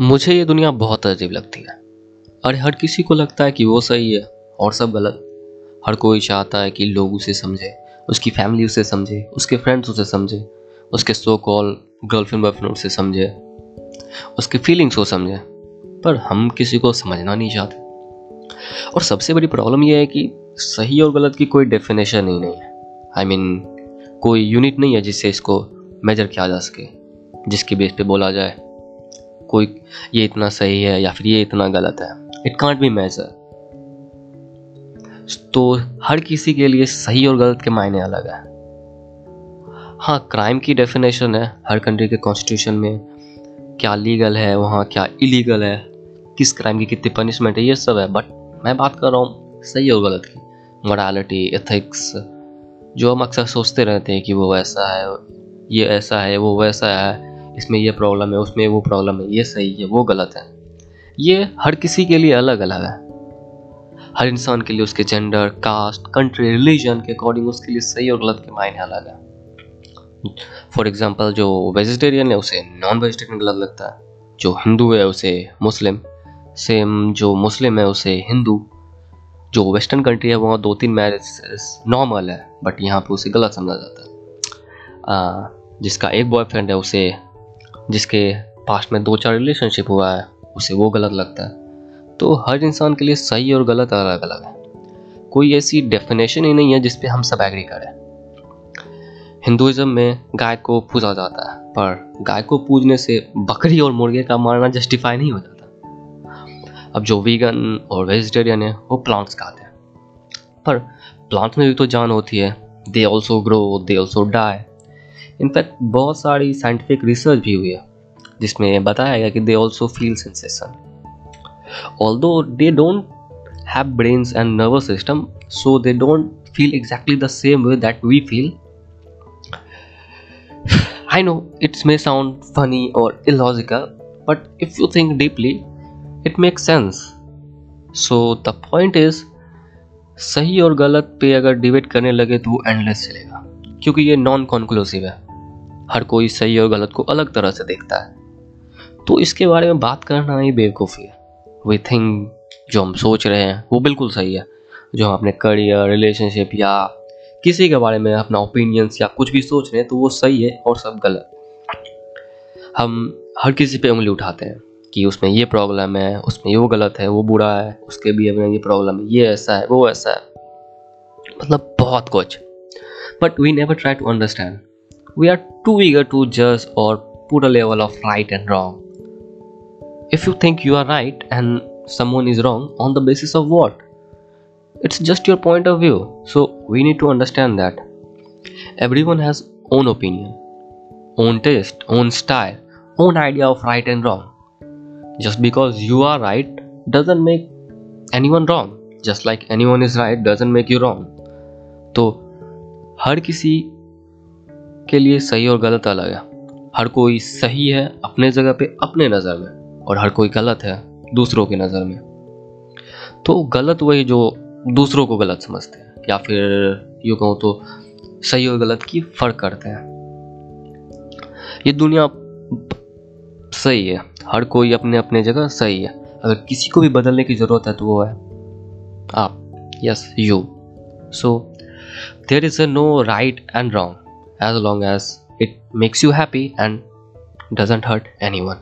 मुझे ये दुनिया बहुत अजीब लगती है। और हर किसी को लगता है कि वो सही है और सब गलत। हर कोई चाहता है कि लोग उसे समझे उसकी फैमिली उसे समझे उसके फ्रेंड्स उसे समझे उसके सो कॉल गर्लफ्रेंड बॉयफ्रेंड उसे समझे उसके फीलिंग्स को समझे। पर हम किसी को समझना नहीं चाहते। और सबसे बड़ी प्रॉब्लम यह है कि सही और गलत की कोई डेफिनेशन ही नहीं है। आई I मीन mean, कोई यूनिट नहीं है जिससे इसको मेजर किया जा सके जिसके बेस पे बोला जाए। कोई ये इतना सही है या फिर ये इतना गलत है? इट कांट बी मेजर तो हर किसी के लिए सही और गलत के मायने अलग है। हाँ क्राइम की डेफिनेशन है हर कंट्री के कॉन्स्टिट्यूशन में। क्या लीगल है वहाँ, क्या इलीगल है? किस क्राइम की कितनी पनिशमेंट है? ये सब है। बट मैं बात कर रहा हूँ सही और गलत की। मोरालिटी एथिक्स जो हम अक्सर सोचते रहते हैं कि वो वैसा है, ये ऐसा है, वो वैसा है। इसमें यह प्रॉब्लम है, उसमें वो प्रॉब्लम है, ये सही है, वो गलत है। ये हर किसी के लिए अलग अलग है। हर इंसान के लिए उसके जेंडर कास्ट कंट्री रिलीजन के अकॉर्डिंग उसके लिए सही और गलत के मायने अलग है। फॉर एग्ज़ाम्पल जो वेजिटेरियन है, उसे नॉन वेजिटेरियन गलत लगता है। जो हिंदू है, उसे मुस्लिम। सेम जो मुस्लिम है, उसे हिंदू। जो वेस्टर्न कंट्री है, वहाँ दो तीन मैरिज नॉर्मल है बट यहाँ पे उसे गलत समझा जाता है। जिसका एक बॉयफ्रेंड है, उसे जिसके पास्ट में दो चार रिलेशनशिप हुआ है, उसे वो गलत लगता है। तो हर इंसान के लिए सही और गलत अलग अलग है। कोई ऐसी डेफिनेशन ही नहीं है जिसपे हम सब एग्री करें। हिंदुज़म में गाय को पूजा जाता है, पर गाय को पूजने से बकरी और मुर्गे का मारना जस्टिफाई नहीं हो जाता। अब जो वीगन और वेजिटेरियन है, वो प्लांट्स खाते हैं। पर प्लांट्स में भी तो जान होती है they also grow they also die in fact बहुत सारी साइंटिफिक रिसर्च भी हुई है जिसमें बताया गया कि they also feel sensation although they don't have brains and nervous system so they don't feel exactly the same way that we feel. I know it may sound funny or illogical, but if you think deeply, it makes sense. So the point is, सही और गलत पे अगर debate करने लगे तो वो endless चलेगा क्योंकि ये नॉन कॉन्क्लूसिव है हर कोई सही और गलत को अलग तरह से देखता है। तो इसके बारे में बात करना ही बेवकूफ़ी है। वी थिंक जो हम सोच रहे हैं, वो बिल्कुल सही है। जो हम अपने करियर रिलेशनशिप या किसी के बारे में अपना ओपिनियंस या कुछ भी सोच रहे हैं तो वो सही है और सब गलत हम हर किसी पे उंगली उठाते हैं कि उसमें ये प्रॉब्लम है, उसमें वो गलत है, वो बुरा है, उसके भी में ये प्रॉब्लम है, ये ऐसा है, वो ऐसा है। मतलब बहुत कुछ। But we never try to understand we are too eager to judge or put a level of right and wrong. If you think you are right and someone is wrong, on the basis of what? It's just your point of view. So we need to understand that everyone has own opinion, own taste, own style, own idea of right and wrong. Just because you are right doesn't make anyone wrong. Just like anyone is right doesn't make you wrong. तो हर किसी के लिए सही और गलत अलग है। हर कोई सही है अपने जगह पे, अपने नज़र में, और हर कोई गलत है दूसरों की नज़र में। तो गलत वही जो दूसरों को गलत समझते हैं, या फिर यूँ कहूँ तो सही और गलत की फ़र्क करते हैं। ये दुनिया सही है, हर कोई अपने अपने जगह सही है। अगर किसी को भी बदलने की ज़रूरत है तो वो है आप yes you so there is a no right and wrong as long as it makes you happy and doesn't hurt anyone